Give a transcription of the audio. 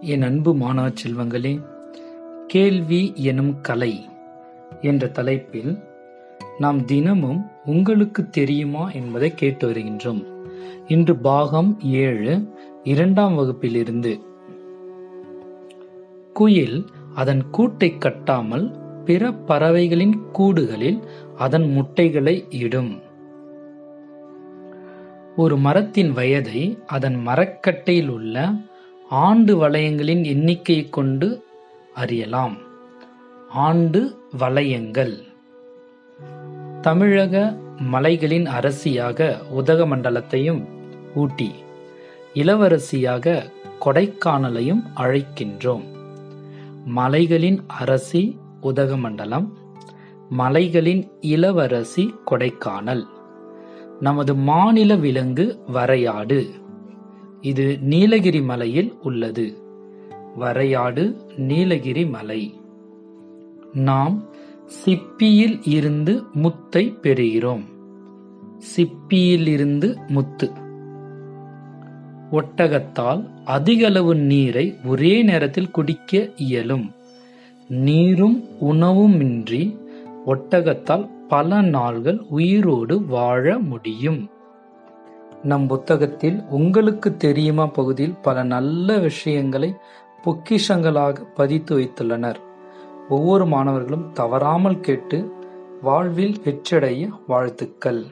என் அன்பு மாணவ செல்வங்களே கேள்வி எனும் கலை என்ற தலைப்பில் நாம் தினமும் உங்களுக்கு தெரியுமா என்பதை கேட்டு வருகின்றோம். இன்று பாகம் ஏழு இரண்டாம் வகுப்பிலிருந்து. குயில் அதன் கூட்டை கட்டாமல் பிற பறவைகளின் கூடுகளில் அதன் முட்டைகளை இடும். ஒரு மரத்தின் வயதை அதன் மரக்கட்டையில் உள்ள ஆண்டு வளையங்களின் எண்ணிக்கை கொண்டு அறியலாம். ஆண்டு வளையங்கள். தமிழக மலைகளின் அரசியாக உதகமண்டலத்தையும் ஊட்டி இளவரசியாக கொடைக்கானலையும் அழைக்கின்றோம். மலைகளின் அரசி உதகமண்டலம் மலைகளின் இளவரசி கொடைக்கானல். நமது மாநில விலங்கு வரையாடு. இது நீலகிரி மலையில் உள்ளது. வரையாடு நீலகிரி மலை. நாம் சிப்பியில் இருந்து முத்தை பெறுகிறோம். சிப்பியிலிருந்து முத்து. ஒட்டகத்தால் அதிகளவு நீரை ஒரே நேரத்தில் குடிக்க இயலும். நீரும் உணவுமின்றி ஒட்டகத்தால் பல நாள்கள் உயிரோடு வாழ முடியும். நம் புத்தகத்தில் உங்களுக்கு தெரியுமா பகுதியில் பல நல்ல விஷயங்களை பொக்கிஷங்களாக பதித்து வைத்துள்ளனர். ஒவ்வொரு மாணவர்களும் தவறாமல் கேட்டு வாழ்வில் வெற்றடைய வாழ்த்துக்கள்.